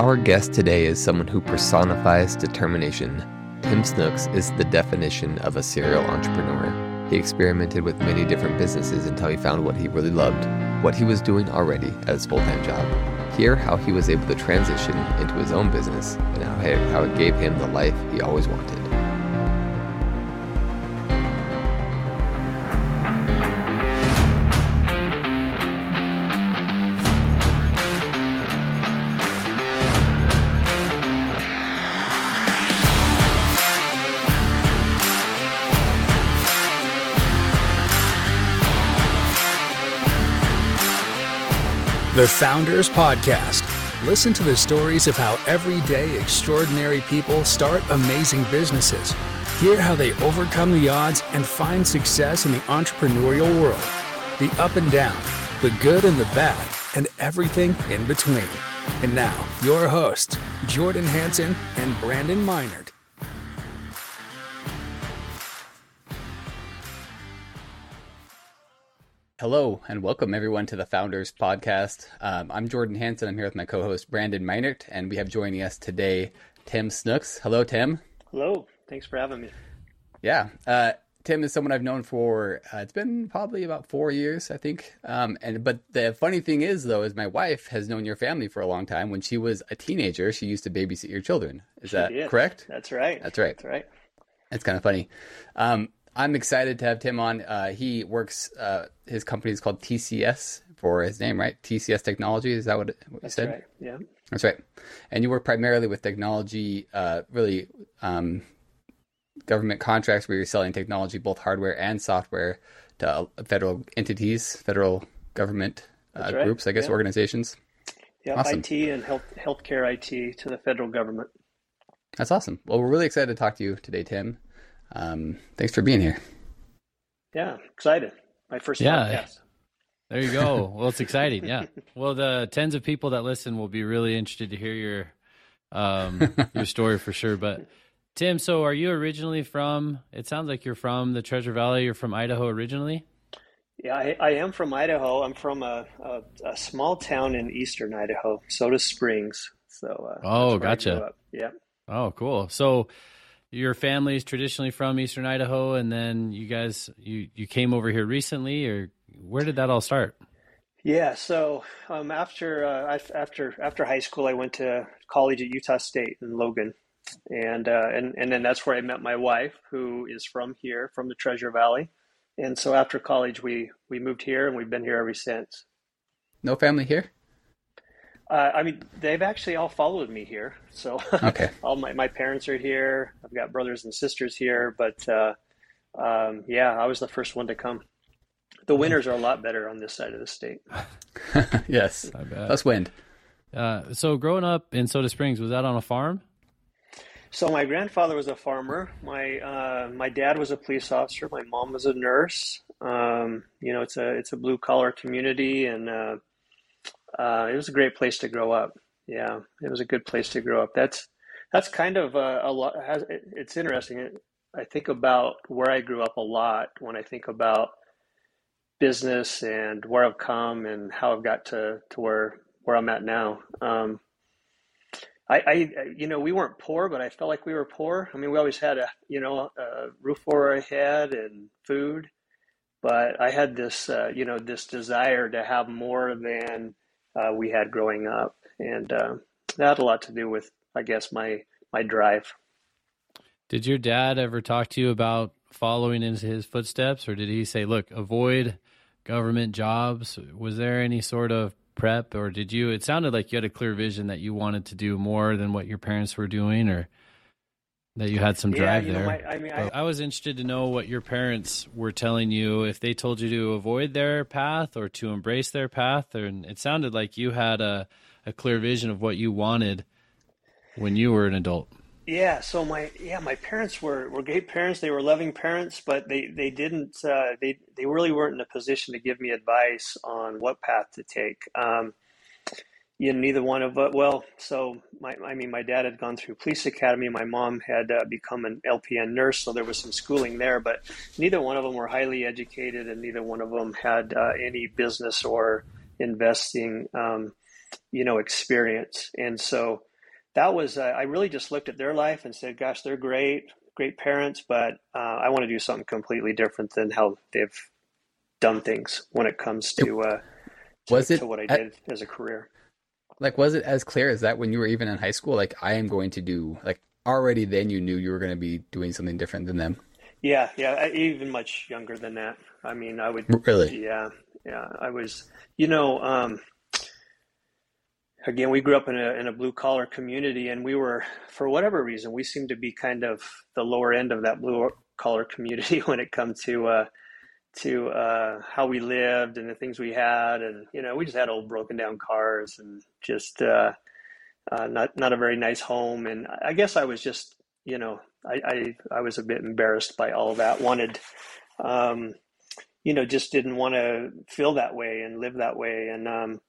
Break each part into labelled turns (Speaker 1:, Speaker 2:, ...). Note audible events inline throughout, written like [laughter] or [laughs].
Speaker 1: Our guest today is someone who personifies determination. Tim Snooks is the definition of a serial entrepreneur. He experimented with many different businesses until he found what he really loved, what he was doing already at his full time job. Hear how he was able to transition into his own business and how it gave him the life he always wanted.
Speaker 2: The Founders Podcast. Listen to the stories of how everyday extraordinary people start amazing businesses. Hear how they overcome the odds and find success in the entrepreneurial world. The up and down, the good and the bad, and everything in between. And now, your hosts, Jordan Hansen and Brandon Minert.
Speaker 1: Hello and welcome everyone to the Founders Podcast. Um, I'm Jordan Hansen. I'm here with my co-host Brandon Minert, and we have joining us today Tim Snooks. Hello, Tim.
Speaker 3: Hello. Thanks for having me.
Speaker 1: Yeah, uh, Tim is someone I've known for uh, it's been probably about four years, I think. Um, and but the funny thing is, though, is my wife has known your family for a long time. When she was a teenager, she used to babysit your children. Is she that did. correct?
Speaker 3: That's right.
Speaker 1: That's right.
Speaker 3: That's right.
Speaker 1: It's kind of funny. Um, I'm excited to have Tim on. Uh, he works, uh, his company is called TCS for his name, right? TCS Technology. Is that what, what
Speaker 3: you
Speaker 1: said?
Speaker 3: Right. Yeah.
Speaker 1: That's right. And you work primarily with technology, uh, really um, government contracts where you're selling technology, both hardware and software, to uh, federal entities, federal government uh, right. groups, I guess, yeah. organizations.
Speaker 3: Yeah, awesome. IT and health healthcare IT to the federal government.
Speaker 1: That's awesome. Well, we're really excited to talk to you today, Tim. Um, thanks for being here.
Speaker 3: Yeah, excited. My first yeah. podcast.
Speaker 4: There you go. Well, it's exciting. Yeah. [laughs] Well, the tens of people that listen will be really interested to hear your um, your story for sure. But Tim, so are you originally from? It sounds like you're from the Treasure Valley. You're from Idaho originally.
Speaker 3: Yeah, I, I am from Idaho. I'm from a, a, a, small town in eastern Idaho, Soda Springs. So. Uh,
Speaker 4: oh, gotcha.
Speaker 3: Yeah.
Speaker 4: Oh, cool. So your family is traditionally from Eastern Idaho, and then you guys you you came over here recently, or where did that all start?
Speaker 3: Yeah, so um, after uh, after after high school, I went to college at Utah State in Logan, and uh, and and then that's where I met my wife, who is from here, from the Treasure Valley, and so after college, we we moved here, and we've been here ever since.
Speaker 1: No family here.
Speaker 3: Uh, I mean, they've actually all followed me here. So
Speaker 1: okay. [laughs]
Speaker 3: all my, my parents are here. I've got brothers and sisters here, but uh, um, yeah, I was the first one to come. The winters are a lot better on this side of the state. [laughs]
Speaker 1: yes, that's wind.
Speaker 4: Uh, so growing up in Soda Springs, was that on a farm?
Speaker 3: So my grandfather was a farmer. My uh, my dad was a police officer. My mom was a nurse. Um, you know, it's a it's a blue collar community, and uh, uh, it was a great place to grow up. Yeah, it was a good place to grow up. That's that's kind of a, a lot. Has, it's interesting. I think about where I grew up a lot when I think about business and where I've come and how I've got to to where where I'm at now. Um, I, I, you know, we weren't poor, but I felt like we were poor. I mean, we always had a, you know, a roof over our head and food, but I had this, uh, you know, this desire to have more than uh, we had growing up, and uh, that had a lot to do with, I guess, my my drive.
Speaker 4: Did your dad ever talk to you about following in his footsteps, or did he say, "Look, avoid government jobs"? Was there any sort of prep, or did you? It sounded like you had a clear vision that you wanted to do more than what your parents were doing, or that you had some drive
Speaker 3: yeah,
Speaker 4: there.
Speaker 3: Know, my, I mean, I,
Speaker 4: I, was interested to know what your parents were telling you if they told you to avoid their path or to embrace their path. And it sounded like you had a, a clear vision of what you wanted when you were an adult.
Speaker 3: Yeah, so my yeah, my parents were, were great parents. They were loving parents, but they they didn't uh, they they really weren't in a position to give me advice on what path to take. Um, you neither one of us. Well, so my, I mean, my dad had gone through police academy. My mom had uh, become an LPN nurse, so there was some schooling there. But neither one of them were highly educated, and neither one of them had uh, any business or investing, um, you know, experience. And so that was uh, I really just looked at their life and said, "Gosh, they're great, great parents, but uh, I want to do something completely different than how they've done things when it comes to uh, to,
Speaker 5: was it
Speaker 3: to what I
Speaker 5: at-
Speaker 3: did as a career."
Speaker 5: Like, was it as clear as that when you were even in high school? Like, I am going to do like already then you knew you were going to be doing something different than them.
Speaker 3: Yeah, yeah, I- even much younger than that. I mean, I would
Speaker 5: Really?
Speaker 3: Yeah, yeah. I was, you know, um, again, we grew up in a in a blue collar community, and we were, for whatever reason, we seemed to be kind of the lower end of that blue collar community [laughs] when it come to uh, to uh, how we lived and the things we had, and you know, we just had old broken down cars and just uh, uh, not not a very nice home, and I guess I was just, you know, I I, I was a bit embarrassed by all that. Wanted. Um, you know, just didn't want to feel that way and live that way. And, um,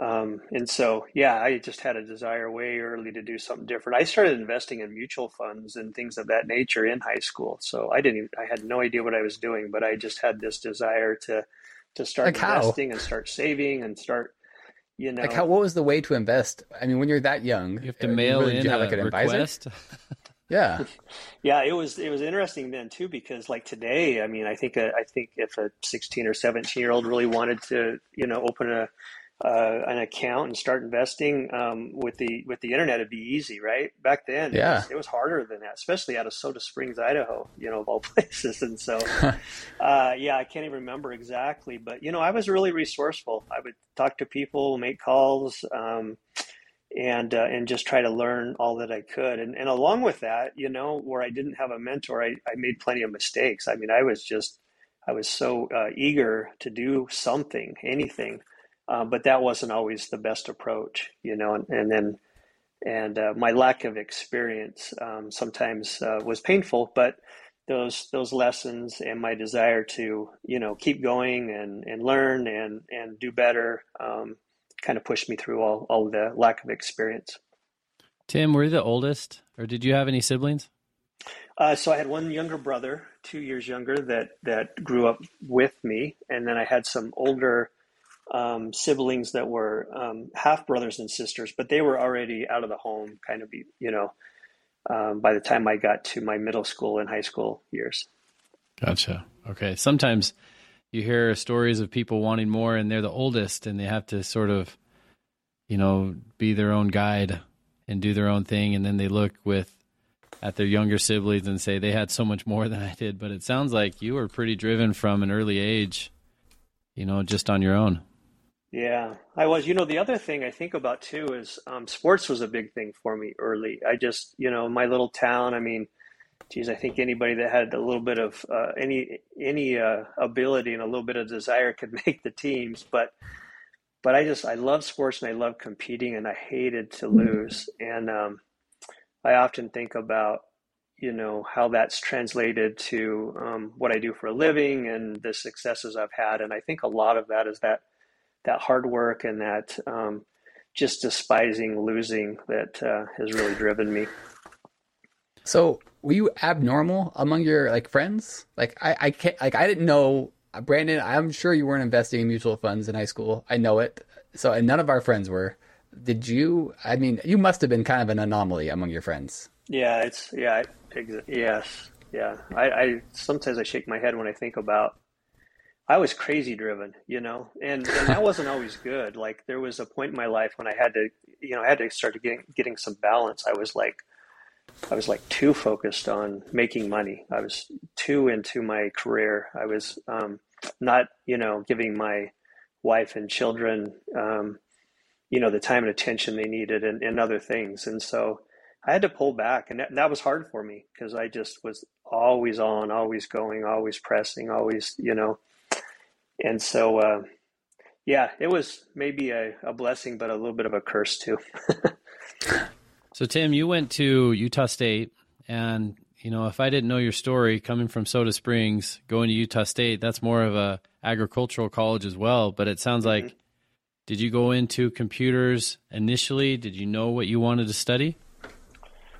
Speaker 3: um, and so, yeah, I just had a desire way early to do something different. I started investing in mutual funds and things of that nature in high school. So I didn't, even, I had no idea what I was doing, but I just had this desire to, to start
Speaker 5: Like how?
Speaker 3: investing and start saving and start, you know,
Speaker 5: Like, how? What was the way to invest? I mean, when you're that young,
Speaker 4: You have to
Speaker 5: uh,
Speaker 4: mail
Speaker 5: really-
Speaker 4: in
Speaker 5: you have
Speaker 4: a
Speaker 5: like an advisor?
Speaker 4: request. [laughs]
Speaker 5: Yeah. [laughs]
Speaker 3: Yeah, it was it was interesting then too because like today, I mean, I think a, I think if a 16 or 17 year old really wanted to, you know, open a uh, an account and start investing um, with the with the internet, it'd be easy, right? Back then, it
Speaker 5: Yeah.
Speaker 3: was, it was harder than that, especially out of Soda Springs, Idaho, you know, of all [laughs] places. And so, [laughs] uh, yeah, I can't even remember exactly, but you know, I was really resourceful. I would talk to people, make calls. Um, and uh, and just try to learn all that I could. And and along with that, you know, where I didn't have a mentor, I, I made plenty of mistakes. I mean, I was just I was so uh, eager to do something, anything, uh, but that wasn't always the best approach, you know. And, and then and uh, my lack of experience um, sometimes uh, was painful, but those those lessons and my desire to you know keep going and and learn and and do better. Um, kind of pushed me through all, all the lack of experience.
Speaker 4: Tim, were you the oldest, or did you have any siblings?
Speaker 3: Uh, so I had one younger brother, two years younger, that that grew up with me, and then I had some older um, siblings that were um, half brothers and sisters, but they were already out of the home, kind of, you know, um, by the time I got to my middle school and high school years.
Speaker 4: Gotcha. Okay. Sometimes you hear stories of people wanting more and they're the oldest and they have to sort of, you know, be their own guide and do their own thing. And then they look with at their younger siblings and say they had so much more [laughs] than I did. But it sounds like you were pretty driven from an early age, you know, just on your own.
Speaker 3: Yeah, I was. You know, the other thing I think about too is um, sports was a big thing for me early. I just, you know, my little town. I mean, geez, I think anybody that had a little bit of uh, any any uh, ability and a little bit of desire could [laughs] make the teams. But but I just I love sports and I love competing and I hated to lose. And um, I often think about you know how that's translated to um, what I do for a living and the successes I've had. And I think a lot of that is that that hard work and that um, just despising losing that uh, has really driven me.
Speaker 5: So were you abnormal among your like friends? Like I, I can't like I didn't know Brandon. I'm sure you weren't investing in mutual funds in high school. I know it. So and none of our friends were. Did you? I mean, you must have been kind of an anomaly among your friends.
Speaker 3: Yeah, it's yeah, ex- yes, yeah. I, I sometimes I shake my head when I think about. I was crazy driven, you know, and, and that wasn't always good. Like there was a point in my life when I had to, you know, I had to start getting getting some balance. I was like, I was like too focused on making money. I was too into my career. I was um, not, you know, giving my wife and children, um, you know, the time and attention they needed and, and other things. And so I had to pull back, and that, that was hard for me because I just was always on, always going, always pressing, always, you know. And so, uh, yeah, it was maybe a, a blessing, but a little bit of a curse too. [laughs]
Speaker 4: So Tim, you went to Utah State, and you know, if I didn't know your story, coming from Soda Springs, going to Utah State, that's more of a agricultural college as well. But it sounds like, did you go into computers initially? Did you know what you wanted to study?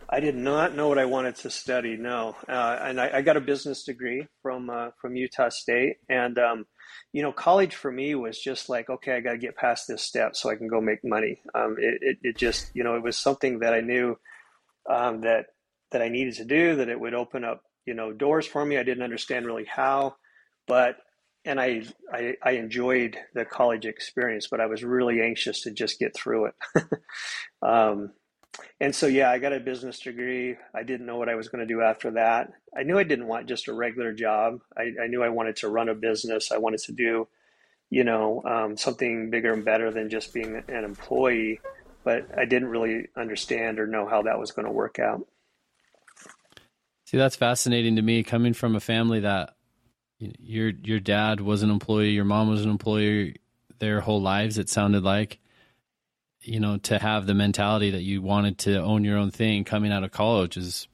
Speaker 3: I did not know what I wanted to study. No, uh, and I, I, got a business degree from uh, from Utah State, and um, you know, college for me was just like, okay, I got to get past this step so I can go make money. Um, it, it, it, just, you know, it was something that I knew um, that that I needed to do. That it would open up, you know, doors for me. I didn't understand really how, but and I, I, I enjoyed the college experience, but I was really anxious to just get through it. [laughs] um, and so yeah i got a business degree. I didn't know what i was going to do after that. I knew i didn't want just a regular job. I, I knew i wanted to run a business. I wanted to do you know um, something bigger and better than just being an employee but i didn't really understand or know how that was going to work out.
Speaker 4: See that's fascinating to me coming from a family that your your dad was an employee your mom was an employee their whole lives it sounded like you know, to have the mentality that you wanted to own your own thing coming out of college is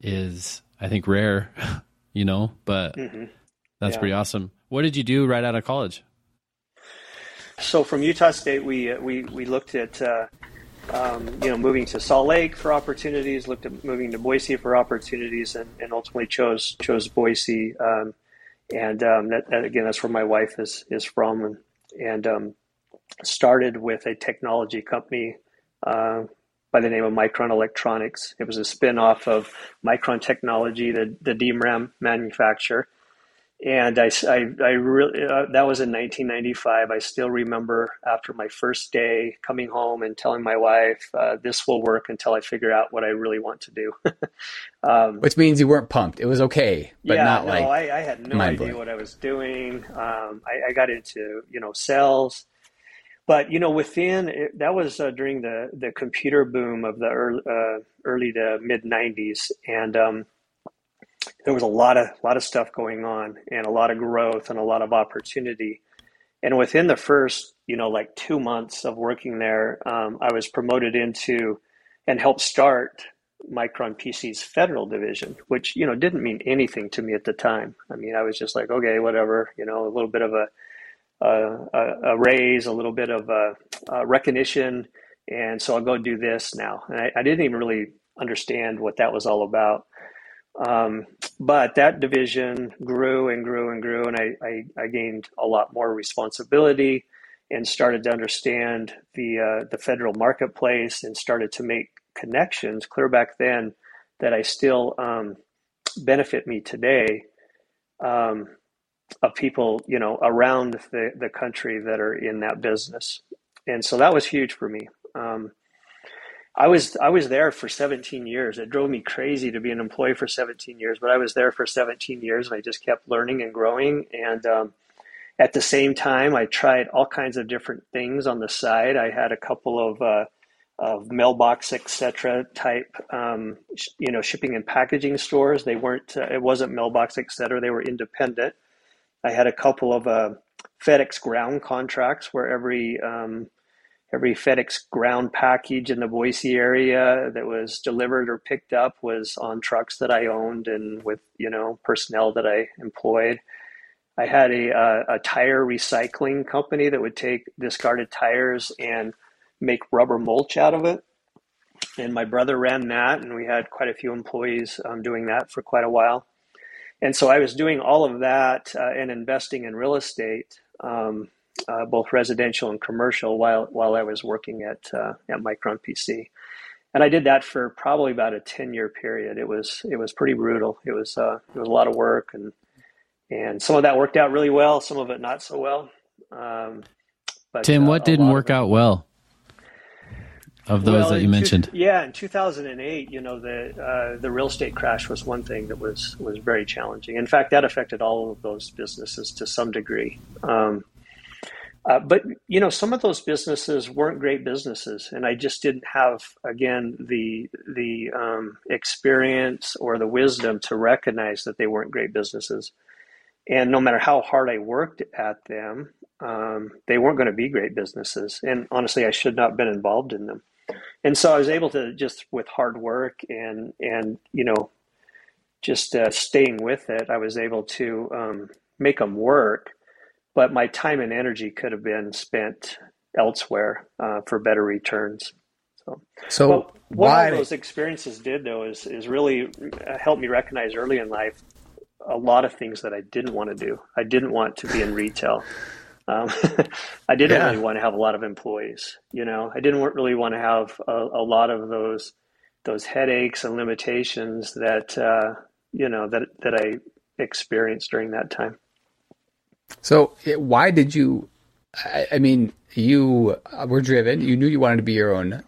Speaker 4: is I think rare, [laughs] you know, but mm-hmm. that's yeah. pretty awesome. What did you do right out of college?
Speaker 3: So from Utah State, we uh, we we looked at uh, um, you know moving to Salt Lake for opportunities, looked at moving to Boise for opportunities, and, and ultimately chose chose Boise. Um, and um, that, that, again, that's where my wife is is from, and, and um, started with a technology company uh, by the name of Micron Electronics. It was a spin off of Micron Technology, the, the DRAM manufacturer. And I, I, I really, uh, that was in 1995. I still remember after my first day coming home and telling my wife, uh, this will work until I figure out what I really want to do. [laughs]
Speaker 5: um, Which means you weren't pumped. It was okay, but
Speaker 3: yeah,
Speaker 5: not
Speaker 3: no,
Speaker 5: like.
Speaker 3: I, I had no idea what I was doing. Um, I, I got into, you know, sales but you know within it, that was uh, during the the computer boom of the early, uh, early to mid 90s and um, there was a lot of lot of stuff going on and a lot of growth and a lot of opportunity. And within the first you know like two months of working there um, i was promoted into and helped start micron pc's federal division which you know didn't mean anything to me at the time. I mean i was just like okay whatever you know a little bit of a a, a, raise, a little bit of a, a, recognition, and so I'll go do this now. And I, I, didn't even really understand what that was all about. Um, but that division grew and grew and grew, and I, I, I, gained a lot more responsibility and started to understand the uh, the federal marketplace and started to make connections clear back then that I still um, benefit me today. Um, of people, you know, around the, the country that are in that business. And so that was huge for me. Um, I was I was there for 17 years. It drove me crazy to be an employee for 17 years, but I was there for 17 years, and I just kept learning and growing. And um, at the same time, I tried all kinds of different things on the side. I had a couple of uh, of mailbox etc. type, um, you know, shipping and packaging stores. They weren't. Uh, it wasn't mailbox etc. They were independent. I had a couple of uh, FedEx ground contracts where every um, every FedEx ground package in the Boise area that was delivered or picked up was on trucks that I owned and with you know personnel that I employed. I had a, a, a tire recycling company that would take discarded tires and make rubber mulch out of it. And my brother ran that, and we had quite a few employees um, doing that for quite a while and so I was doing all of that uh, and investing in real estate, um, uh, both residential and commercial, while while I was working at uh, at Micron PC, and I did that for probably about a ten year period. It was it was pretty brutal. It was uh, it was a lot of work, and and some of that worked out really well, some of it not so well. Um,
Speaker 4: but, Tim, what uh, didn't work out well? Of those well, that you mentioned?
Speaker 3: Two, yeah, in 2008, you know, the uh, the real estate crash was one thing that was was very challenging. In fact, that affected all of those businesses to some degree. Um, uh, but you know, some of those businesses weren't great businesses, and I just didn't have again the the um, experience or the wisdom to recognize that they weren't great businesses. And no matter how hard I worked at them, um, they weren't going to be great businesses. And honestly, I should not have been involved in them and so I was able to just with hard work and and you know just uh, staying with it, I was able to um, make them work. But my time and energy could have been spent elsewhere uh, for better returns. So,
Speaker 5: So
Speaker 3: what
Speaker 5: why?
Speaker 3: all those experiences did though is is really uh, helped me recognize early in life a lot of things that I didn't want to do. I didn't want to be in retail. Um, [laughs] I didn't
Speaker 5: Yeah.
Speaker 3: really want to have a lot of employees. You know, I didn't really want to have a, a lot of those those headaches and limitations that uh, you know that that I experienced during that time.
Speaker 5: So why did you? I, I mean, you uh, were driven. You knew you wanted to be your own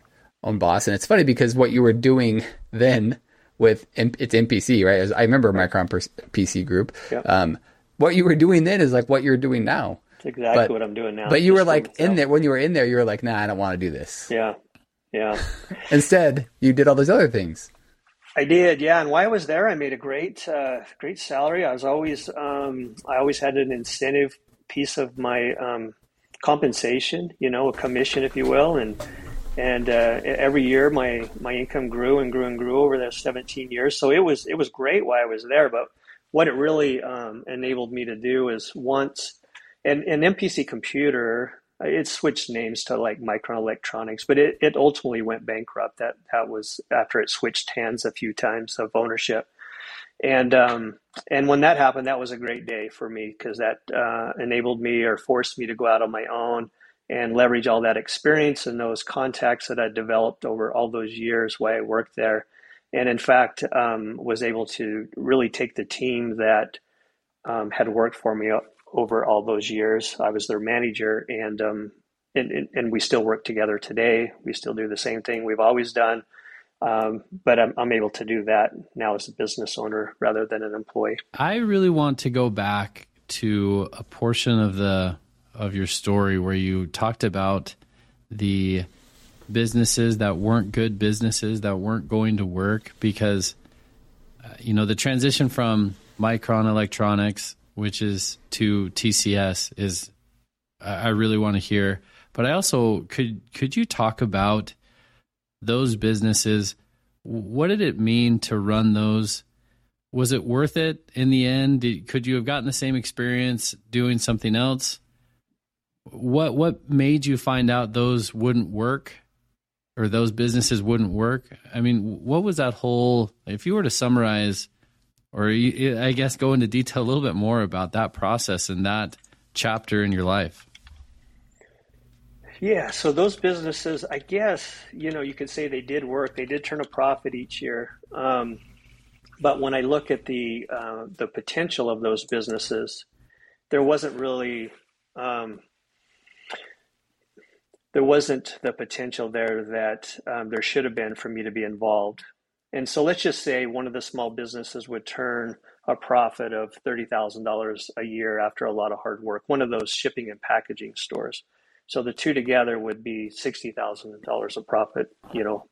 Speaker 5: own boss, and it's funny because what you were doing [laughs] then with it's MPC, right? As I remember Micron PC Group.
Speaker 3: Yeah.
Speaker 5: Um, what you were doing then is like what you're doing now.
Speaker 3: Exactly
Speaker 5: But-
Speaker 3: what I'm doing now.
Speaker 5: But you were like in there when you were in there. You were like, "Nah, I don't want to do this."
Speaker 3: Yeah, yeah. [laughs]
Speaker 5: Instead, you did all those other things.
Speaker 3: I did, yeah. And while I was there, I made a great, uh, great salary. I was always, um, I always had an incentive piece of my um, compensation, you know, a commission, if you will, and and uh, every year my my income grew and grew and grew over those 17 years. So it was it was great while I was there. But what it really um, enabled me to do is once an, an MPC computer, it switched names to like Micron Electronics, but it, it ultimately went bankrupt. That that was after it switched hands a few times of ownership. And um, and when that happened, that was a great day for me because that uh, enabled me or forced me to go out on my own and leverage all that experience and those contacts that I developed over all those years while I worked there. And in fact, um, was able to really take the team that um, had worked for me over all those years. I was their manager, and, um, and and and we still work together today. We still do the same thing we've always done. Um, but I'm, I'm able to do that now as a business owner rather than an employee.
Speaker 4: I really want to go back to a portion of the of your story where you talked about the businesses that weren't good businesses that weren't going to work because uh, you know the transition from Micron Electronics which is to TCS is I really want to hear but I also could could you talk about those businesses what did it mean to run those was it worth it in the end? Did, could you have gotten the same experience doing something else? What what made you find out those wouldn't work, or those businesses wouldn't work? I mean, what was that whole? If you were to summarize, or I guess go into detail a little bit more about that process and that chapter in your life.
Speaker 3: Yeah, so those businesses, I guess, you know, you could say they did work. They did turn a profit each year. Um, but when I look at the uh, the potential of those businesses, there wasn't really um, there wasn't the potential there that um, there should have been for me to be involved. And so let's just say one of the small businesses would turn a profit of thirty thousand dollars a year after a lot of hard work. One of those shipping and packaging stores. So the two together would be sixty thousand dollars of profit. You know,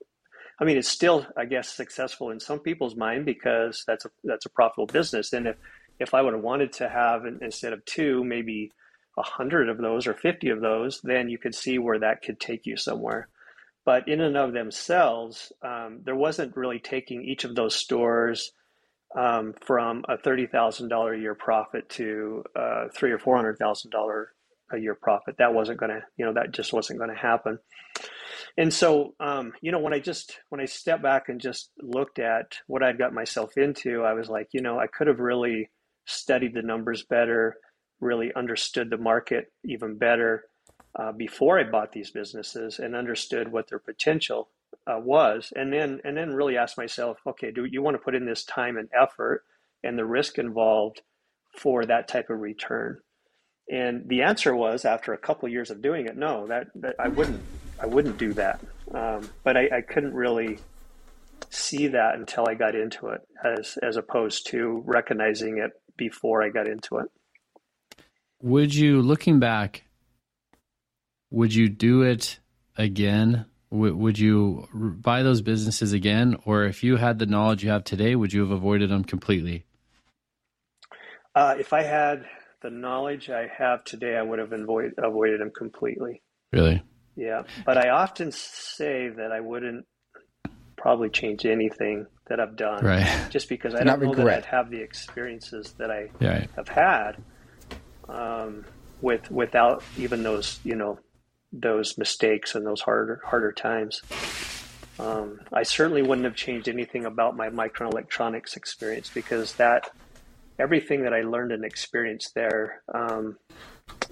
Speaker 3: I mean, it's still, I guess, successful in some people's mind because that's a that's a profitable business. And if if I would have wanted to have instead of two, maybe a hundred of those or fifty of those, then you could see where that could take you somewhere. But in and of themselves, um, there wasn't really taking each of those stores um, from a thirty thousand dollar a year profit to uh, three or four hundred thousand dollar a year profit. That wasn't going to, you know, that just wasn't going to happen. And so, um, you know, when I just when I stepped back and just looked at what I'd got myself into, I was like, you know, I could have really studied the numbers better, really understood the market even better uh, before I bought these businesses, and understood what their potential uh, was, and then and then really asked myself, okay, do you want to put in this time and effort and the risk involved for that type of return? And the answer was, after a couple of years of doing it, no, that, that I wouldn't. I wouldn't do that. Um, but I, I couldn't really see that until I got into it, as as opposed to recognizing it before I got into it.
Speaker 4: Would you, looking back, would you do it again? W- would you r- buy those businesses again, or if you had the knowledge you have today, would you have avoided them completely?
Speaker 3: Uh, if I had the knowledge I have today, I would have avoid, avoided them completely.
Speaker 4: Really?
Speaker 3: Yeah, but I often say that I wouldn't probably change anything that I've done,
Speaker 4: Right.
Speaker 3: just because I
Speaker 5: Not
Speaker 3: don't know
Speaker 5: regret.
Speaker 3: that I'd have the experiences that I
Speaker 4: Yeah.
Speaker 3: have had um, with without even those you know those mistakes and those harder harder times. Um, I certainly wouldn't have changed anything about my Micron Electronics experience because that everything that I learned and experienced there, um,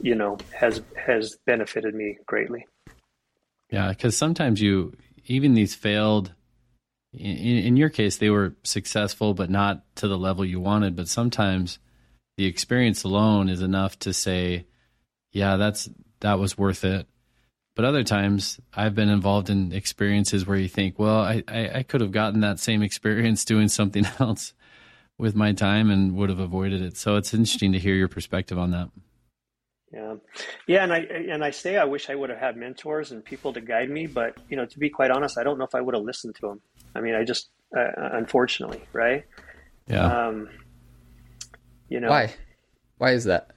Speaker 3: you know, has has benefited me greatly.
Speaker 4: Yeah, because sometimes you even these failed. In, in your case, they were successful, but not to the level you wanted. But sometimes the experience alone is enough to say, "Yeah, that's that was worth it." But other times, I've been involved in experiences where you think, "Well, I, I, I could have gotten that same experience [laughs] doing something else with my time and would have avoided it." So it's interesting to hear your perspective on that.
Speaker 3: Yeah, yeah, and I and I say I wish I would have had mentors and people to guide me, but you know, to be quite honest, I don't know if I would have listened to them. I mean, I just uh, unfortunately, right?
Speaker 4: Yeah.
Speaker 3: Um, you know,
Speaker 5: Why? Why is that?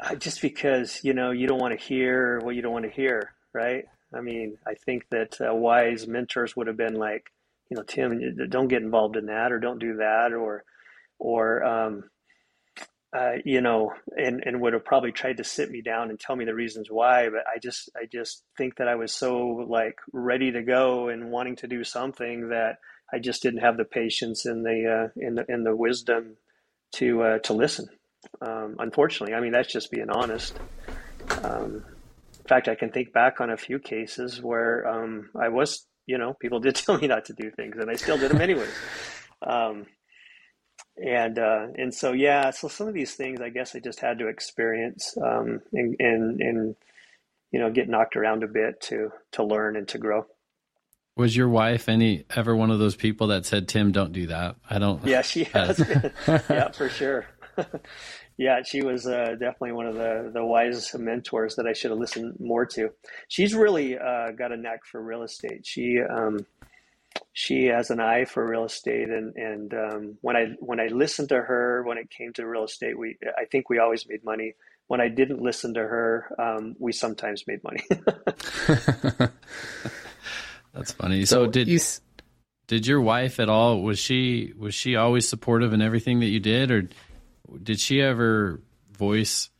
Speaker 3: uh, just because you know you don't want to hear what you don't want to hear, right? I mean, I think that uh, wise mentors would have been like, you know, Tim, don't get involved in that, or don't do that, or, or, um, uh, you know, and and would have probably tried to sit me down and tell me the reasons why. But I just, I just think that I was so like ready to go and wanting to do something that I just didn't have the patience and the uh, and the and the wisdom to uh, to listen. Um, unfortunately, I mean that's just being honest. Um, fact, I can think back on a few cases where um, I was, you know, people did [laughs] tell me not to do things, and I still did them anyways. [laughs] Um, and uh, and so yeah, so some of these things I guess I just had to experience um, and, and and you know get knocked around a bit to to learn and to grow.
Speaker 4: Was your wife any ever one of those people that said, "Tim, don't do that"? I don't.
Speaker 3: Yeah, she [laughs] has yeah, for sure. Yeah, she was uh, definitely one of the the wise mentors that I should have listened more to. She's really uh, got a knack for real estate. She um, she has an eye for real estate, and and um, when I when I listened to her when it came to real estate, we I think we always made money. When I didn't listen to her, um, we sometimes made money. [laughs]
Speaker 4: That's funny. So, did
Speaker 5: you,
Speaker 4: did your wife at all? Was she was she always supportive in everything that you did, or did she ever voice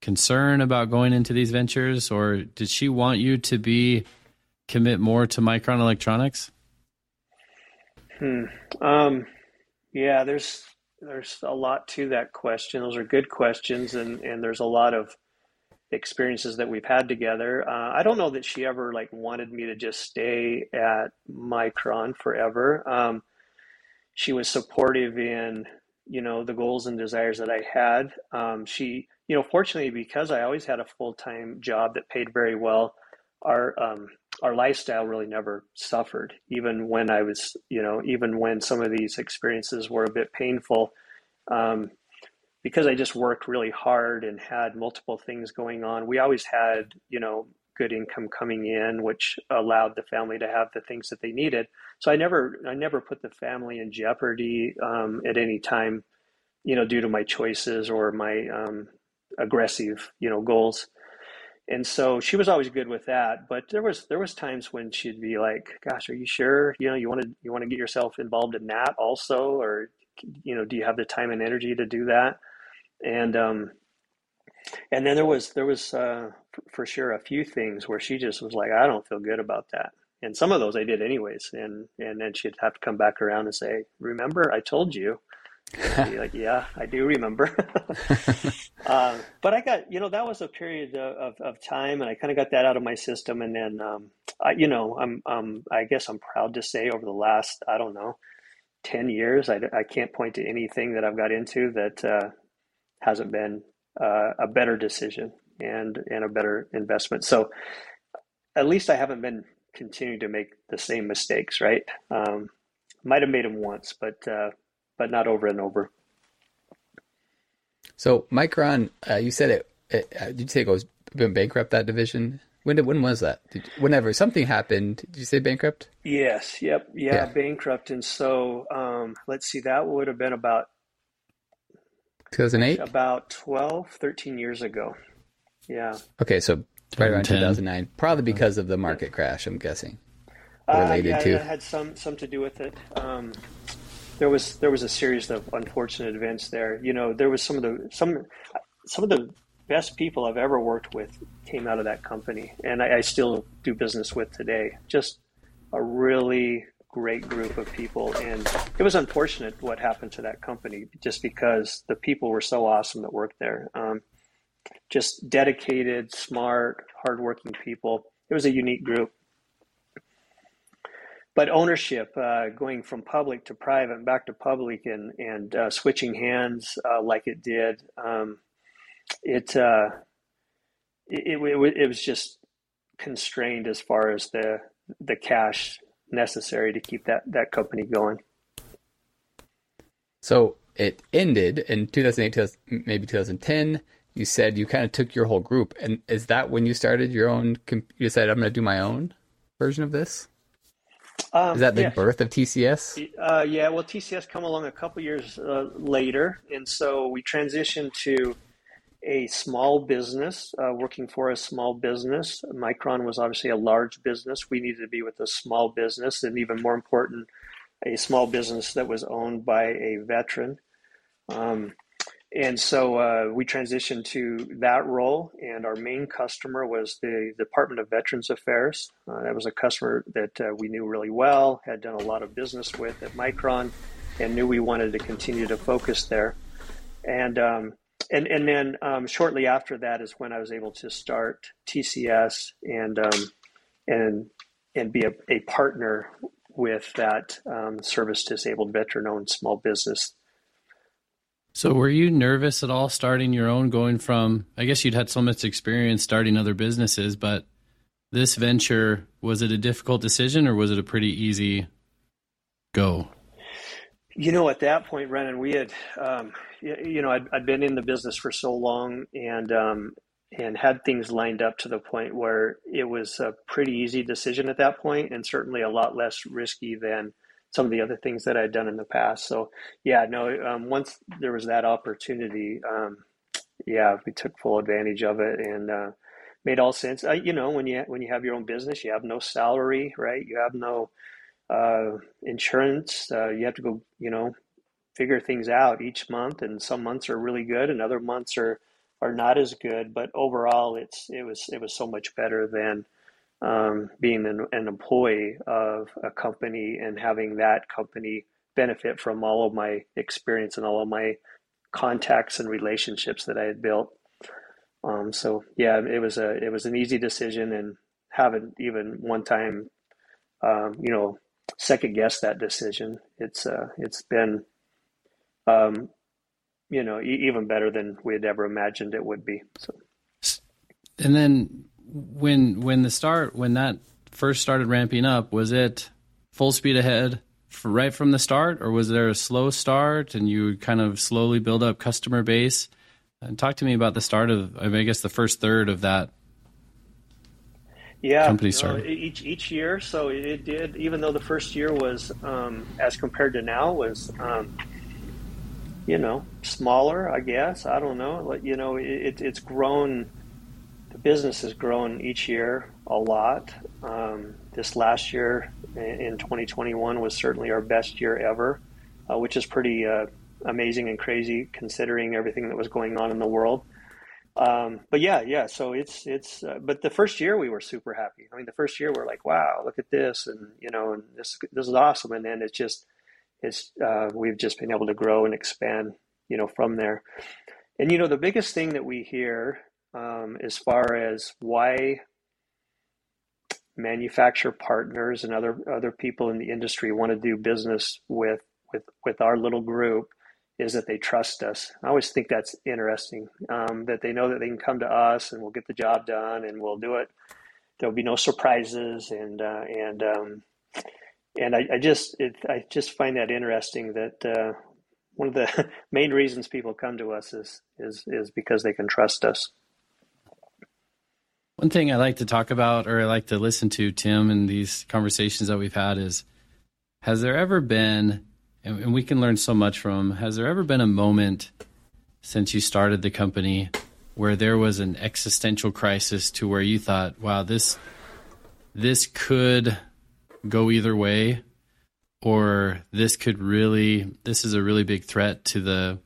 Speaker 4: concern about going into these ventures, or did she want you to be commit more to Micron Electronics?
Speaker 3: Hmm. Um, yeah, there's there's a lot to that question. Those are good questions, and and there's a lot of experiences that we've had together. Uh, I don't know that she ever like wanted me to just stay at Micron forever. Um, she was supportive in you know the goals and desires that I had. Um, she you know fortunately because I always had a full time job that paid very well. Our um, our lifestyle really never suffered, even when I was you know even when some of these experiences were a bit painful. Um, because I just worked really hard and had multiple things going on, we always had, you know, good income coming in, which allowed the family to have the things that they needed. So I never, I never put the family in jeopardy um, at any time, you know, due to my choices or my um, aggressive, you know, goals. And so she was always good with that. But there was there was times when she'd be like, "Gosh, are you sure? You know, you want to you want to get yourself involved in that also, or you know, do you have the time and energy to do that?" and um, and then there was there was uh, for sure a few things where she just was like, I don't feel good about that, and some of those I did anyways, and and then she'd have to come back around and say, Remember, I told you. Like, yeah, I do remember. [laughs] uh, but I got, you know, that was a period of, of, of time, and I kind of got that out of my system. And then, um, I, you know, I'm, um, I guess I'm proud to say over the last, I don't know, 10 years, I, I can't point to anything that I've got into that uh, hasn't been uh, a better decision and and a better investment. So at least I haven't been continuing to make the same mistakes. Right? Um, might have made them once, but uh, but not over and over.
Speaker 5: So Micron, uh, you said it, it. uh, Did you say it was been bankrupt that division? When did when was that? Did, whenever something happened, did you say bankrupt?
Speaker 3: Yes. Yep. Yeah.
Speaker 5: Yeah.
Speaker 3: Bankrupt. And so um, let's see. That would have been about
Speaker 5: 2008.
Speaker 3: about 12, 13 years ago. Yeah.
Speaker 5: Okay, so right around 2009, probably because of the market crash. I'm guessing.
Speaker 3: Uh,
Speaker 5: Related
Speaker 3: yeah,
Speaker 5: to.
Speaker 3: that had some some to do with it. Um, there was there was a series of unfortunate events there. You know, there was some of the some some of the best people I've ever worked with came out of that company, and I, I still do business with today. Just a really great group of people. And it was unfortunate what happened to that company just because the people were so awesome that worked there. Um, just dedicated, smart, hardworking people. It was a unique group. But ownership, uh, going from public to private and back to public and, and uh, switching hands uh, like it did, um, it, uh, it, it, it was just constrained as far as the the cash necessary to keep that that company going.
Speaker 5: So it ended in 2008, maybe 2010. You said you kind of took your whole group, and is that when you started your own? You said I'm going to do my own version of this. Um, is that the yeah. birth of TCS?
Speaker 3: Uh, yeah, well, TCS come along a couple years uh, later, and so we transitioned to a small business, uh, working for a small business. Micron was obviously a large business. We needed to be with a small business, and even more important, a small business that was owned by a veteran. Um, and so uh, we transitioned to that role, and our main customer was the Department of Veterans Affairs. Uh, that was a customer that uh, we knew really well, had done a lot of business with at Micron, and knew we wanted to continue to focus there. And um, and and then um, shortly after that is when I was able to start TCS and um, and and be a, a partner with that um, service disabled veteran owned small business.
Speaker 4: So, were you nervous at all starting your own? Going from, I guess you'd had so much experience starting other businesses, but this venture was it a difficult decision or was it a pretty easy go?
Speaker 3: You know, at that point, Brandon, we had, um, you know, I'd, I'd, been in the business for so long and um, and had things lined up to the point where it was a pretty easy decision at that point, and certainly a lot less risky than some of the other things that I'd done in the past. So, yeah, no, um, once there was that opportunity, um, yeah, we took full advantage of it and uh, made all sense. Uh, you know, when you when you have your own business, you have no salary, right? You have no uh, insurance. Uh, you have to go, you know, figure things out each month, and some months are really good, and other months are are not as good. But overall, it's it was it was so much better than um, being an, an employee of a company and having that company benefit from all of my experience and all of my contacts and relationships that I had built. Um, so yeah, it was a it was an easy decision, and haven't even one time, um, you know, second guess that decision. It's uh, it's been, um, you know, e- even better than we had ever imagined it would be. So,
Speaker 4: and then when when the start when that first started ramping up, was it full speed ahead right from the start, or was there a slow start and you kind of slowly build up customer base? And talk to me about the start of, I guess, the first third of that
Speaker 3: yeah, company started? each each year. So it did, even though the first year was, um, as compared to now, was, um, you know, smaller. I guess I don't know. Like you know, it, it's grown. The business has grown each year a lot. Um, this last year in 2021 was certainly our best year ever, uh, which is pretty uh, amazing and crazy considering everything that was going on in the world. Um, but yeah, yeah. So it's it's. Uh, but the first year we were super happy. I mean, the first year we are like, wow, look at this, and you know, and this this is awesome. And then it's just it's uh, we've just been able to grow and expand, you know, from there. And you know, the biggest thing that we hear um, as far as why manufacturer partners and other other people in the industry want to do business with with with our little group is that they trust us. I always think that's interesting um, that they know that they can come to us and we'll get the job done and we'll do it. There'll be no surprises and uh, and um, and I, I just it, I just find that interesting that uh, one of the [laughs] main reasons people come to us is is is because they can trust us.
Speaker 4: One thing I like to talk about or I like to listen to Tim in these conversations that we've had is has there ever been and, we can learn so much from. Has there ever been a moment since you started the company where there was an existential crisis to where you thought, "Wow, this this could go either way," or this could really this is a really big threat to the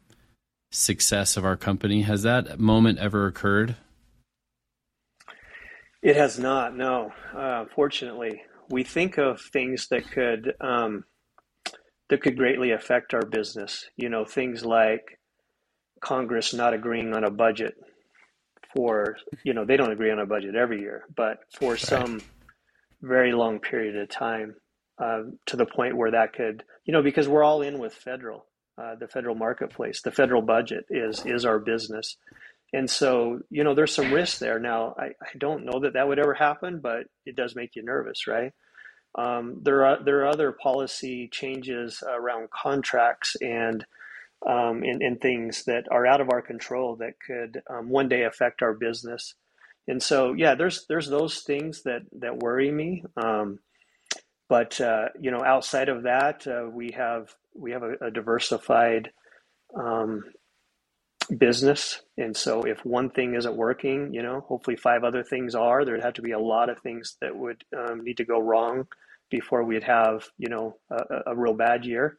Speaker 4: success of our company? Has that moment ever occurred?
Speaker 3: It has not. No, uh, fortunately, we think of things that could um, that could greatly affect our business. You know, things like Congress not agreeing on a budget for you know they don't agree on a budget every year, but for right. some very long period of time, uh, to the point where that could you know because we're all in with federal, uh, the federal marketplace, the federal budget is is our business. And so, you know, there's some risk there. Now, I, I don't know that that would ever happen, but it does make you nervous, right? Um, there are there are other policy changes around contracts and, um, and and things that are out of our control that could um, one day affect our business. And so, yeah, there's there's those things that that worry me. Um, but uh, you know, outside of that, uh, we have we have a, a diversified um, business. And so if one thing isn't working, you know, hopefully five other things are. There'd have to be a lot of things that would um, need to go wrong before we'd have, you know, a, a, real bad year.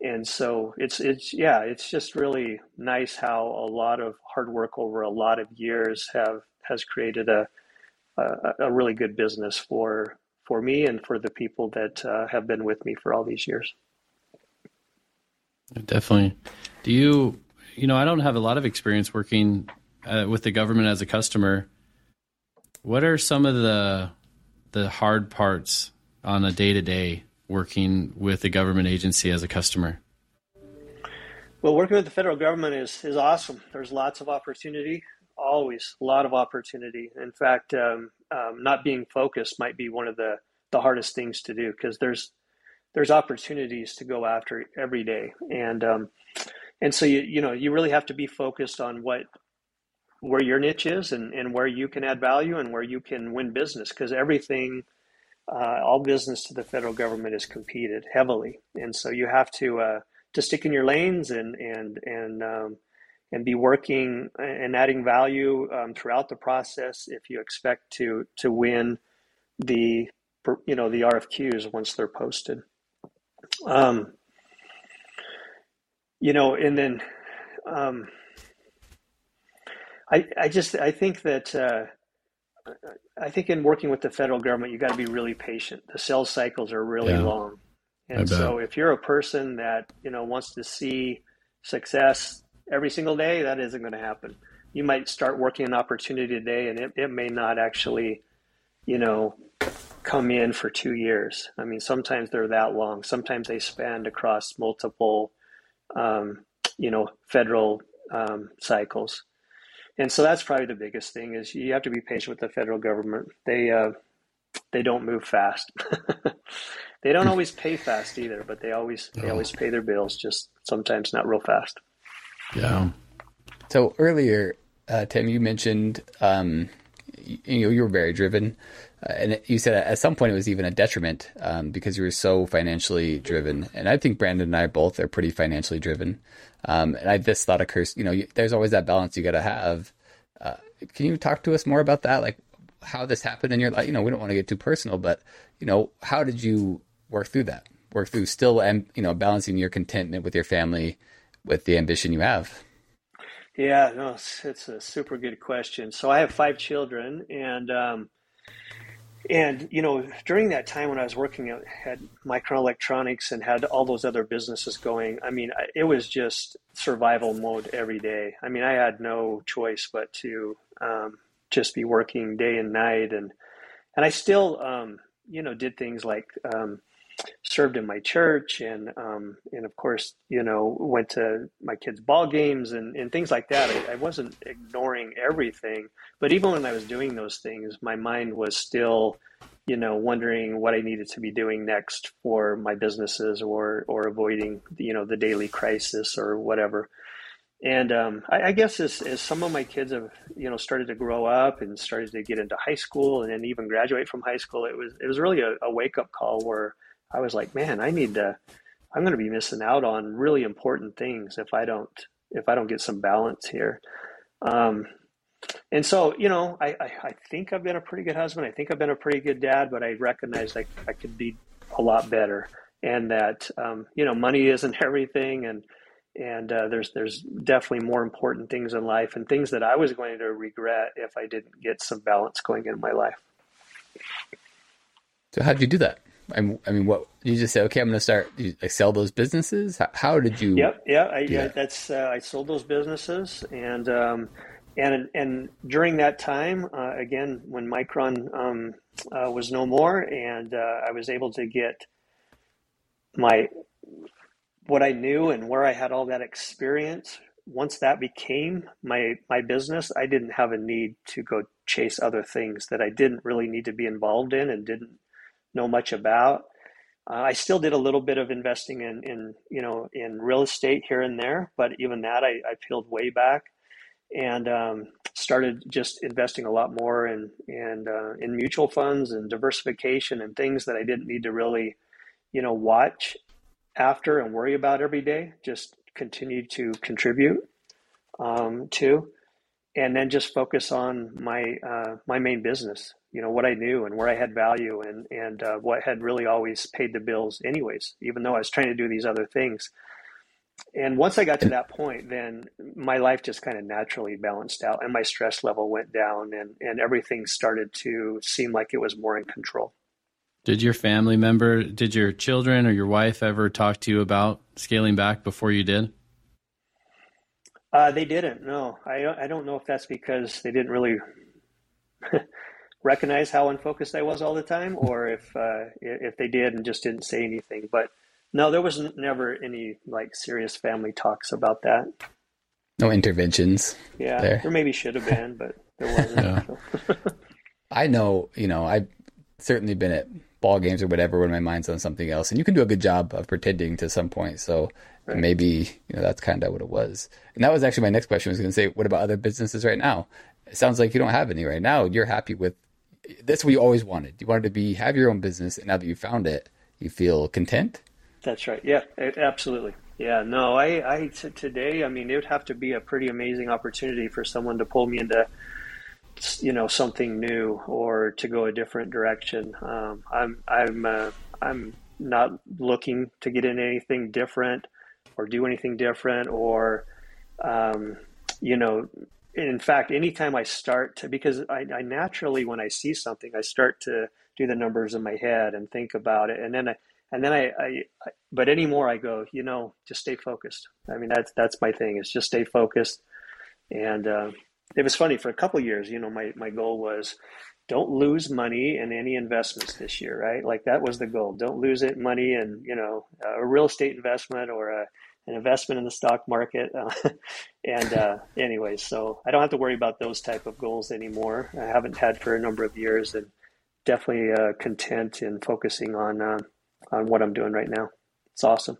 Speaker 3: And so it's it's yeah, it's just really nice how a lot of hard work over a lot of years have has created a a, a really good business for for me and for the people that uh, have been with me for all these years.
Speaker 4: Definitely. Do you you know, I don't have a lot of experience working uh, with the government as a customer. What are some of the the hard parts on a day to day working with the government agency as a customer?
Speaker 3: Well, working with the federal government is is awesome. There's lots of opportunity, always a lot of opportunity. In fact, um, um, not being focused might be one of the the hardest things to do because there's there's opportunities to go after every day, and um, and so you you know you really have to be focused on what where your niche is and, and where you can add value and where you can win business because everything uh, all business to the federal government is competed heavily and so you have to uh, to stick in your lanes and and and um, and be working and adding value um, throughout the process if you expect to to win the you know the RFQs once they're posted. Um, you know, and then um, I I just I think that uh, I think in working with the federal government, you got to be really patient. The sales cycles are really yeah, long, and so if you're a person that you know wants to see success every single day, that isn't going to happen. You might start working an opportunity today, and it, it may not actually, you know, come in for two years. I mean, sometimes they're that long. Sometimes they span across multiple um, you know, federal um, cycles. And so that's probably the biggest thing is you have to be patient with the federal government. They uh, they don't move fast. [laughs] they don't always pay fast either, but they always they oh. always pay their bills, just sometimes not real fast.
Speaker 4: Yeah.
Speaker 5: So earlier, uh, Tim, you mentioned um, you, you know you were very driven. Uh, and you said at some point it was even a detriment um, because you were so financially driven. And I think Brandon and I both are pretty financially driven. Um, and I this thought occurs, you know, you, there's always that balance you got to have. Uh, can you talk to us more about that? Like how this happened in your life? You know, we don't want to get too personal, but you know, how did you work through that? Work through still, and you know, balancing your contentment with your family, with the ambition you have.
Speaker 3: Yeah, no, it's, it's a super good question. So I have five children, and um, and you know during that time when i was working at, at Micron Electronics and had all those other businesses going i mean it was just survival mode every day. I mean i had no choice but to um, just be working day and night. And and i still um, you know did things like um, served in my church and um, and of course you know went to my kids ball games and, and things like that. I, I, wasn't ignoring everything but even when i was doing those things my mind was still you know wondering what i needed to be doing next for my businesses or or avoiding you know the daily crisis or whatever. And um, I, I, guess as, as some of my kids have you know started to grow up and started to get into high school and then even graduate from high school it was it was really a, a wake up call where I was like, man, I need to, I'm going to be missing out on really important things if I don't, if I don't get some balance here. Um, and so, you know, I, I, I, think I've been a pretty good husband. I think I've been a pretty good dad, but I recognize I, I could be a lot better and that, um, you know, money isn't [laughs] everything. And, and uh, there's, there's definitely more important things in life and things that I was going to regret if I didn't get some balance going in my life.
Speaker 5: So how did you do that? I mean, I mean, what you just say? Okay, I'm going to start. You like sell those businesses. How, how did you?
Speaker 3: Yep, yeah, I, yeah. That's uh, I sold those businesses, and um, and and during that time, uh, again, when Micron um, uh, was no more, and uh, I was able to get my what I knew and where I had all that experience. Once that became my my business, I didn't have a need to go chase other things that I didn't really need to be involved in and didn't know much about. Uh, I still did a little bit of investing in, in, you know, in real estate here and there, but even that I, I peeled way back and um, started just investing a lot more in in, uh, in mutual funds and diversification and things that I didn't need to really, you know, watch after and worry about every day. Just continue to contribute um, to, and then just focus on my uh, my main business, you know what I knew and where I had value and and uh, what had really always paid the bills anyways even though I was trying to do these other things. And once I got to that point then my life just kind of naturally balanced out and my stress level went down and and everything started to seem like it was more in control.
Speaker 4: Did your family member did your children or your wife ever talk to you about scaling back before you did
Speaker 3: uh, they didn't no I, I don't know if that's because they didn't really [laughs] recognize how unfocused I was all the time, or if uh, if they did and just didn't say anything. But no, there was never any like serious family talks about that.
Speaker 5: No interventions.
Speaker 3: Yeah, there, there maybe should have been, but there wasn't. [laughs] [laughs]
Speaker 5: I know, you know, I've certainly been at ball games or whatever when my mind's on something else, and you can do a good job of pretending to some point. So right. maybe you know that's kind of what it was. And that was actually my next question. I was going to say, what about other businesses right now? It sounds like you don't have any right now. You're happy with that's what you always wanted. You wanted to be have your own business, and now that you found it, you feel content.
Speaker 3: That's right. Yeah, absolutely. Yeah, no, I, I t- today, I mean, it would have to be a pretty amazing opportunity for someone to pull me into, you know, something new or to go a different direction. Um, I'm, I'm, uh, I'm not looking to get in anything different or do anything different or, um, you know, in fact, anytime I start to, because I, I, naturally, when I see something, I start to do the numbers in my head and think about it. And then I, and then I, I, I but anymore, I go, you know, just stay focused. I mean, that's, that's my thing is just stay focused. And, uh, it was funny for a couple years, you know, my, my goal was don't lose money in any investments this year, right? Like that was the goal. Don't lose it money in, you know, a real estate investment or a, an investment in the stock market. Uh, [laughs] and uh, anyways, so I don't have to worry about those type of goals anymore. I haven't had for a number of years, and definitely uh, content in focusing on uh, on what I'm doing right now. It's awesome.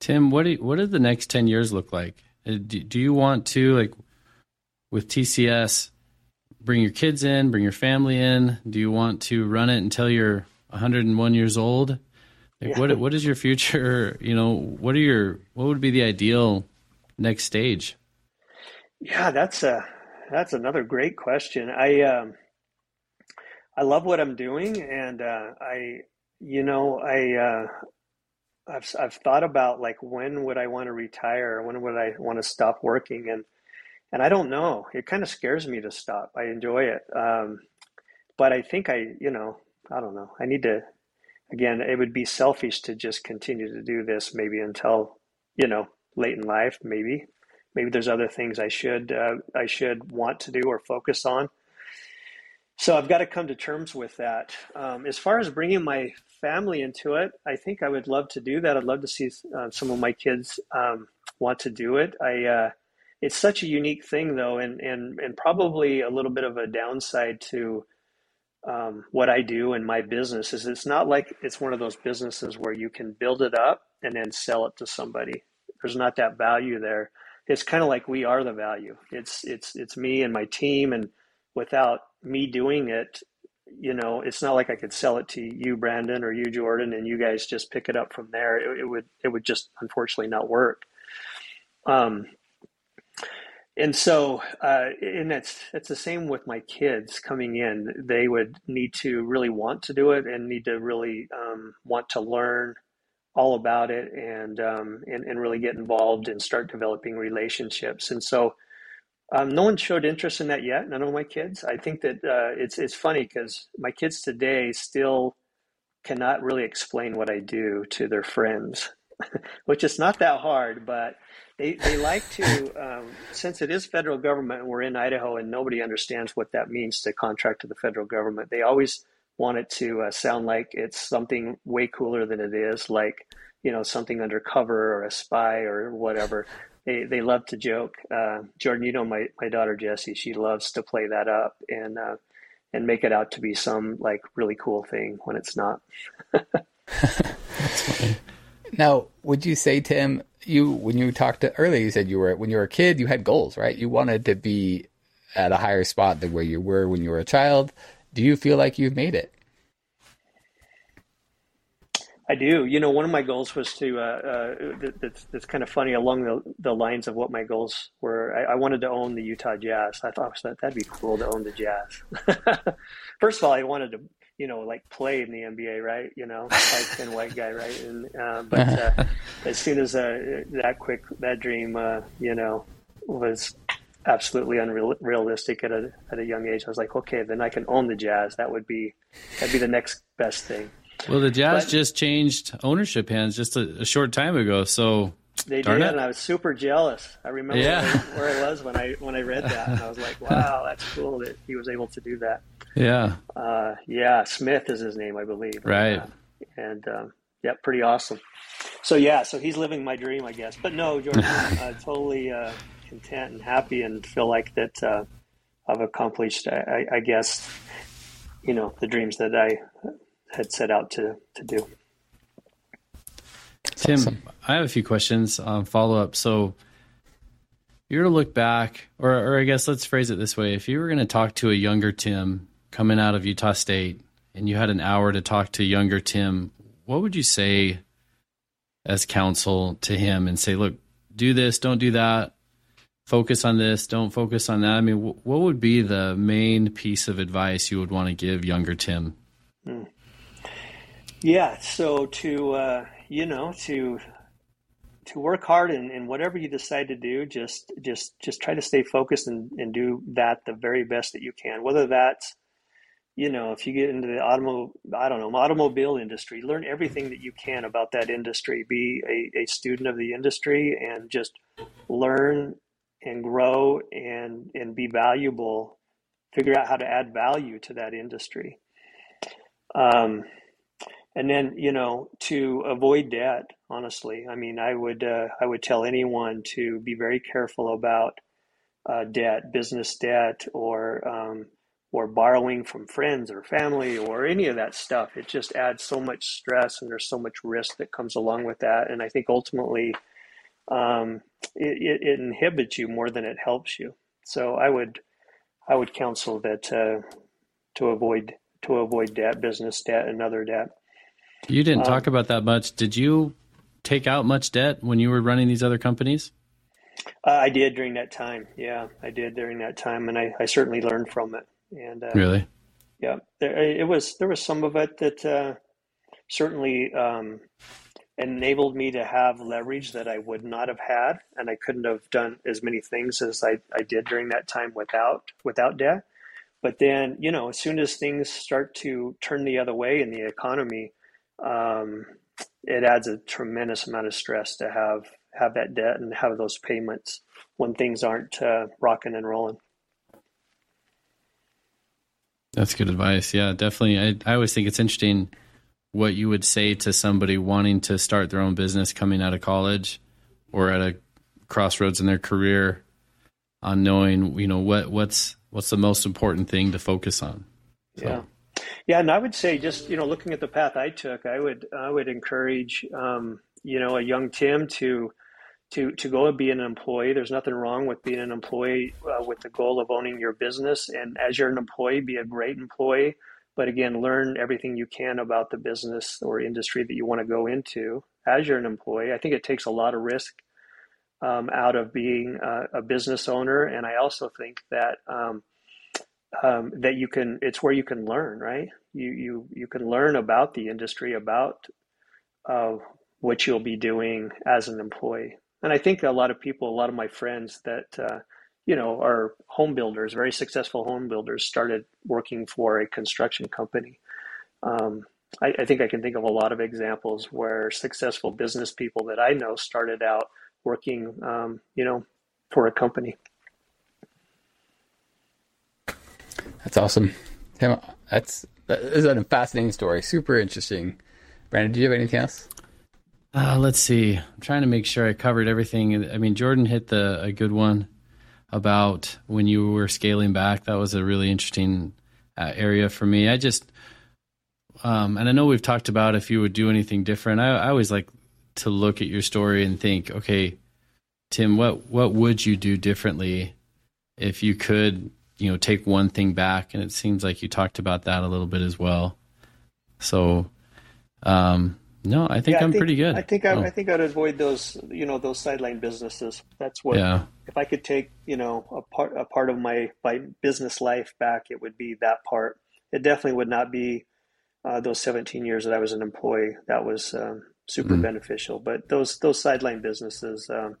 Speaker 4: Tim, what do you, what do the next ten years look like? Uh, do, do you want to like with TCS? Bring your kids in, bring your family in. Do you want to run it until you're 101 years old? Like yeah. what what is your future? You know, what are your what would be the ideal next stage?
Speaker 3: Yeah, that's a that's another great question. I um, I love what I'm doing, and uh, I you know I uh, I've I've thought about like when would I want to retire? When would I want to stop working? And and I don't know. It kind of scares me to stop. I enjoy it, um, but I think I you know I don't know. I need to again, it would be selfish to just continue to do this maybe until, you know, late in life, maybe. Maybe there's other things I should uh, I should want to do or focus on. So I've got to come to terms with that. Um, as far as bringing my family into it, I think I would love to do that. I'd love to see uh, some of my kids um, want to do it. I uh, it's such a unique thing though, and and and probably a little bit of a downside to um, what I do in my business is it's not like it's one of those businesses where you can build it up and then sell it to somebody. There's not that value there. It's kind of like we are the value. It's it's it's me and my team, and without me doing it, you know, it's not like I could sell it to you, Brandon, or you, Jordan, and you guys just pick it up from there. It, it would it would just unfortunately not work. Um, and so uh, and that's that's the same with my kids coming in. They would need to really want to do it and need to really um, want to learn all about it and, um, and and really get involved and start developing relationships. And so um, no one showed interest in that yet none of my kids. I think that uh, it's it's funny because my kids today still cannot really explain what I do to their friends, [laughs] which is not that hard, but they, they like to, um, since it is federal government and we're in Idaho and nobody understands what that means to contract to the federal government, they always want it to uh, sound like it's something way cooler than it is, like, you know, something undercover or a spy or whatever. They, they love to joke. Uh, Jordan, you know, my, my daughter Jessie, she loves to play that up and, uh, and make it out to be some like really cool thing when it's not. [laughs] [laughs]
Speaker 5: now, would you say, Tim, you when you talked to earlier, you said you were when you were a kid, you had goals, right? You wanted to be at a higher spot than where you were when you were a child. Do you feel like you've made it?
Speaker 3: I do. You know, one of my goals was to. Uh, uh, that's, that's kind of funny along the, the lines of what my goals were. I, I wanted to own the Utah Jazz. I thought that that'd be cool to own the Jazz. [laughs] First of all, I wanted to you know, like play in the NBA, right? You know, [laughs] five ten white guy, right? And uh, but uh, [laughs] as soon as uh, that quick that dream, uh, you know, was absolutely unrealistic at a at a young age, I was like, okay, then I can own the Jazz. That would be that'd be the next best thing.
Speaker 4: Well, the Jazz but, just changed ownership hands just a, a short time ago, so
Speaker 3: they did, it. and I was super jealous. I remember yeah. where, where, I was when I when I read that, and I was like, [laughs] "Wow, that's cool that he was able to do that."
Speaker 4: Yeah.
Speaker 3: Uh, yeah, Smith is his name, I believe.
Speaker 4: Right. Uh,
Speaker 3: and um, yeah, pretty awesome. So yeah, so he's living my dream, I guess. But no, Jordan, [laughs] uh, totally uh, content and happy, and feel like that uh, I've accomplished, I, I, guess, you know, the dreams that I had set out to to do.
Speaker 4: Tim, awesome. I have a few questions on follow up. So you were to look back, or, or I guess let's phrase it this way: if you were going to talk to a younger Tim coming out of Utah State, and you had an hour to talk to younger Tim, what would you say as counsel to him and say, look, do this, don't do that, focus on this, don't focus on that? I mean, what would be the main piece of advice you would want to give younger Tim? Hmm.
Speaker 3: Yeah, so to, uh, you know, to to work hard and, and whatever you decide to do, just just just try to stay focused and, and do that the very best that you can. Whether that's you know, if you get into the automobile, I don't know, automobile industry, learn everything that you can about that industry. Be a, a student of the industry and just learn and grow and and be valuable. Figure out how to add value to that industry. Um, and then you know to avoid debt. Honestly, I mean, I would uh, I would tell anyone to be very careful about uh, debt, business debt, or um, or borrowing from friends or family or any of that stuff. It just adds so much stress and there's so much risk that comes along with that. And I think ultimately um, it, it, inhibits you more than it helps you. So I would I would counsel that uh, to avoid to avoid debt, business debt, and other debt.
Speaker 4: You didn't um, talk about that much. Did you take out much debt when you were running these other companies?
Speaker 3: Uh, I did during that time. Yeah, I did during that time, and I, I certainly learned from it. And uh,
Speaker 4: really,
Speaker 3: yeah, there, it was there was some of it that uh, certainly um, enabled me to have leverage that I would not have had, and I couldn't have done as many things as I, I did during that time without without debt. But then, you know, as soon as things start to turn the other way in the economy, um, it adds a tremendous amount of stress to have have that debt and have those payments when things aren't uh, rocking and rolling.
Speaker 4: That's good advice. Yeah, definitely. I, I always think it's interesting what you would say to somebody wanting to start their own business coming out of college or at a crossroads in their career on knowing, you know, what what's what's the most important thing to focus on.
Speaker 3: So. Yeah. Yeah, and I would say just, you know, looking at the path I took, I would I would encourage um, you know, a young Tim to to to go and be an employee. There's nothing wrong with being an employee uh, with the goal of owning your business. And as you're an employee, be a great employee. But again, learn everything you can about the business or industry that you want to go into as you're an employee. I think it takes a lot of risk um, out of being a, a, business owner, and I also think that um, um, that you can. It's where you can learn, right? You you you can learn about the industry, about uh, what you'll be doing as an employee and I think a lot of people, a lot of my friends that uh, you know are home builders, very successful home builders, started working for a construction company. Um, I, I think I can think of a lot of examples where successful business people that I know started out working, um, you know, for a company.
Speaker 5: That's awesome. Tim, that's that is a fascinating story. Super interesting. Brandon, do you have anything else?
Speaker 4: Uh, let's see. I'm trying to make sure I covered everything. I mean, Jordan hit the a good one about when you were scaling back. That was a really interesting uh, area for me. I just, um, and I know we've talked about if you would do anything different. I, I always like to look at your story and think, okay, Tim, what what would you do differently if you could, you know, take one thing back? And it seems like you talked about that a little bit as well. So, um, no, I think
Speaker 3: Yeah, I
Speaker 4: I'm
Speaker 3: think-
Speaker 4: pretty good.
Speaker 3: I think I,
Speaker 4: Oh,
Speaker 3: I think I'd avoid those, you know, those sideline businesses. That's what.
Speaker 4: yeah,
Speaker 3: If I could take, you know, a part a part of my my business life back, it would be that part. It definitely would not be uh, those 17 years that I was an employee. That was um, super
Speaker 4: Mhm.
Speaker 3: beneficial. But those those sideline businesses, um,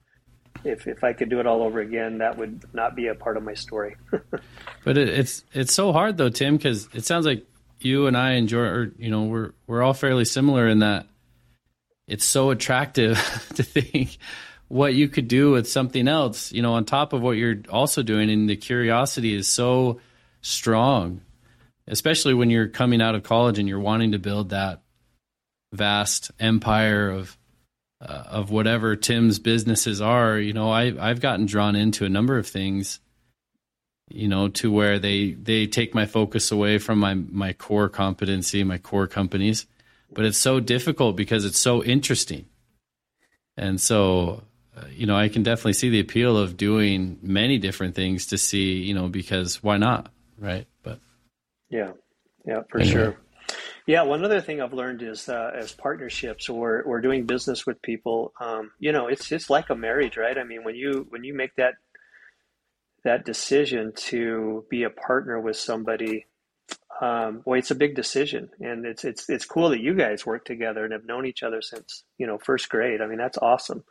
Speaker 3: if if I could do it all over again, that would not be a part of my story. [laughs]
Speaker 4: but it, it's it's so hard though, Tim, because it sounds like you and I enjoy, or you know, we're we're all fairly similar in that it's so attractive [laughs] to think what you could do with something else, you know, on top of what you're also doing, and the curiosity is so strong, especially when you're coming out of college and you're wanting to build that vast empire of uh, of whatever Tim's businesses are. You know, I I've gotten drawn into a number of things you know to where they they take my focus away from my my core competency my core companies but it's so difficult because it's so interesting and so uh, you know i can definitely see the appeal of doing many different things to see you know because why not right but
Speaker 3: Yeah, yeah, for
Speaker 4: Anyway.
Speaker 3: sure. Yeah, one other thing I've learned is uh, as partnerships or or doing business with people, um, you know, it's it's like a marriage, right? I mean, when you when you make that that decision to be a partner with somebody, um, boy, it's a big decision, and it's it's it's cool that you guys work together and have known each other since you know first grade. I mean, that's awesome.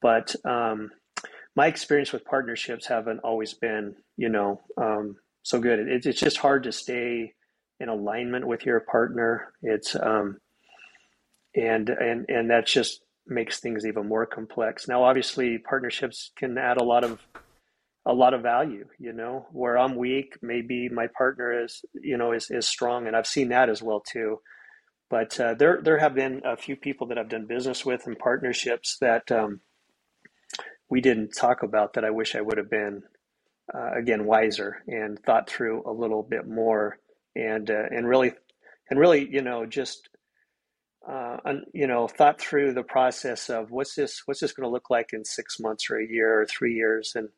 Speaker 3: But um, my experience with partnerships haven't always been, you know, um, so good. It, it's just hard to stay in alignment with your partner. It's um, and and and that just makes things even more complex. Now, obviously, partnerships can add a lot of a lot of value. You know, where I'm weak, maybe my partner is you know is is strong, and I've seen that as well too. But uh, there there have been a few people that I've done business with and partnerships that um, we didn't talk about that I wish I would have been uh, again wiser and thought through a little bit more and uh, and really and really you know just uh, you know thought through the process of what's this what's this going to look like in six months or a year or three years and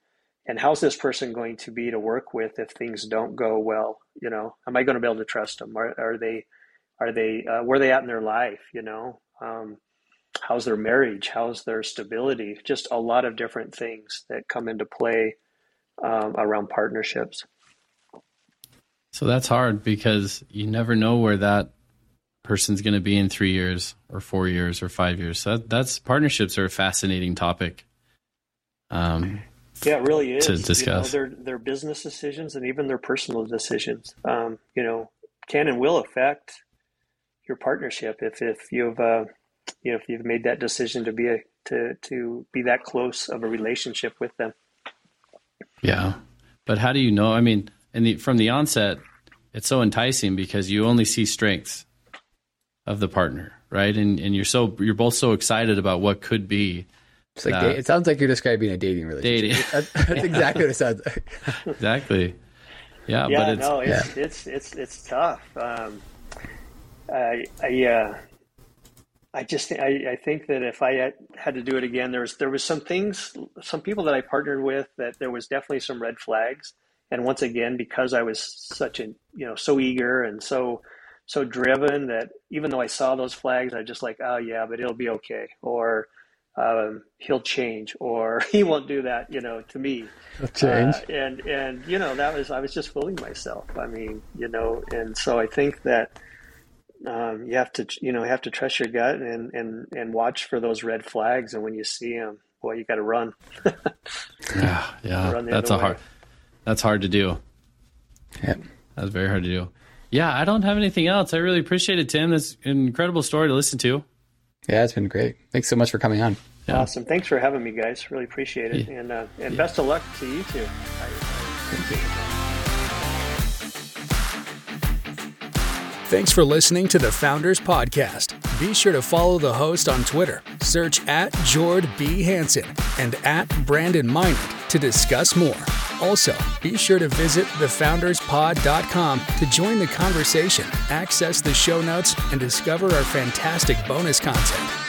Speaker 3: and how's this person going to be to work with if things don't go well you know? Am I going to be able to trust them? Are, are they are they uh, where are they at in their life you know? Um, how's their marriage? How's their stability? Just a lot of different things that come into play um, around partnerships
Speaker 4: so that's hard because you never know where that person's going to be in three years or four years or five years so that, that's partnerships are a fascinating topic um,
Speaker 3: Yeah, it really is.
Speaker 4: to
Speaker 3: You know,
Speaker 4: discuss.
Speaker 3: their their business decisions and even their personal decisions, um, you know, can and will affect your partnership if if you've uh, you know if you've made that decision to be a to to be that close of a relationship with them.
Speaker 4: Yeah, but how do you know? I mean, and the, from the onset, it's so enticing because you only see strengths of the partner, right? And and you're so you're both so excited about what could be.
Speaker 5: It's like
Speaker 4: Nah.
Speaker 5: da- it sounds like you're describing a dating relationship.
Speaker 4: Dating.
Speaker 5: That's, [laughs] that's exactly what it sounds like. [laughs]
Speaker 4: Exactly. Yeah,
Speaker 3: yeah,
Speaker 4: but it's
Speaker 3: no, it's it's it's it's tough. Um, I I uh, I just think I, I think that if I had, had to do it again, there was there was some things, some people that I partnered with that there was definitely some red flags. And once again, because I was such a you know so eager and so so driven that even though I saw those flags, I just like oh yeah, but it'll be okay, or um, he'll change, or [laughs] he won't do that, you know, to me.
Speaker 5: Change.
Speaker 3: Uh, and and you know that was I was just fooling myself. I mean, you know, and so I think that um, you have to you know have to trust your gut and and and watch for those red flags. And when you see them, boy, you got to run. [laughs]
Speaker 4: yeah, yeah.
Speaker 3: Run
Speaker 4: That's a hard.
Speaker 3: Way.
Speaker 4: That's hard to do.
Speaker 5: Yeah.
Speaker 4: That's very hard to do. Yeah, I don't have anything else. I really appreciate it, Tim. That's an incredible story to listen to.
Speaker 5: Yeah, it's been great. Thanks so much for coming on.
Speaker 4: Yeah.
Speaker 3: Awesome. Thanks for having me, guys. Really appreciate it.
Speaker 4: Yeah.
Speaker 3: And uh, and best of luck to you too. I,
Speaker 2: Thanks for listening to the Founders Podcast. Be sure to follow the host on Twitter. Search at Jord B. Hansen and at Brandon Minert to discuss more. Also, be sure to visit thefounderspod.com to join the conversation, access the show notes, and discover our fantastic bonus content.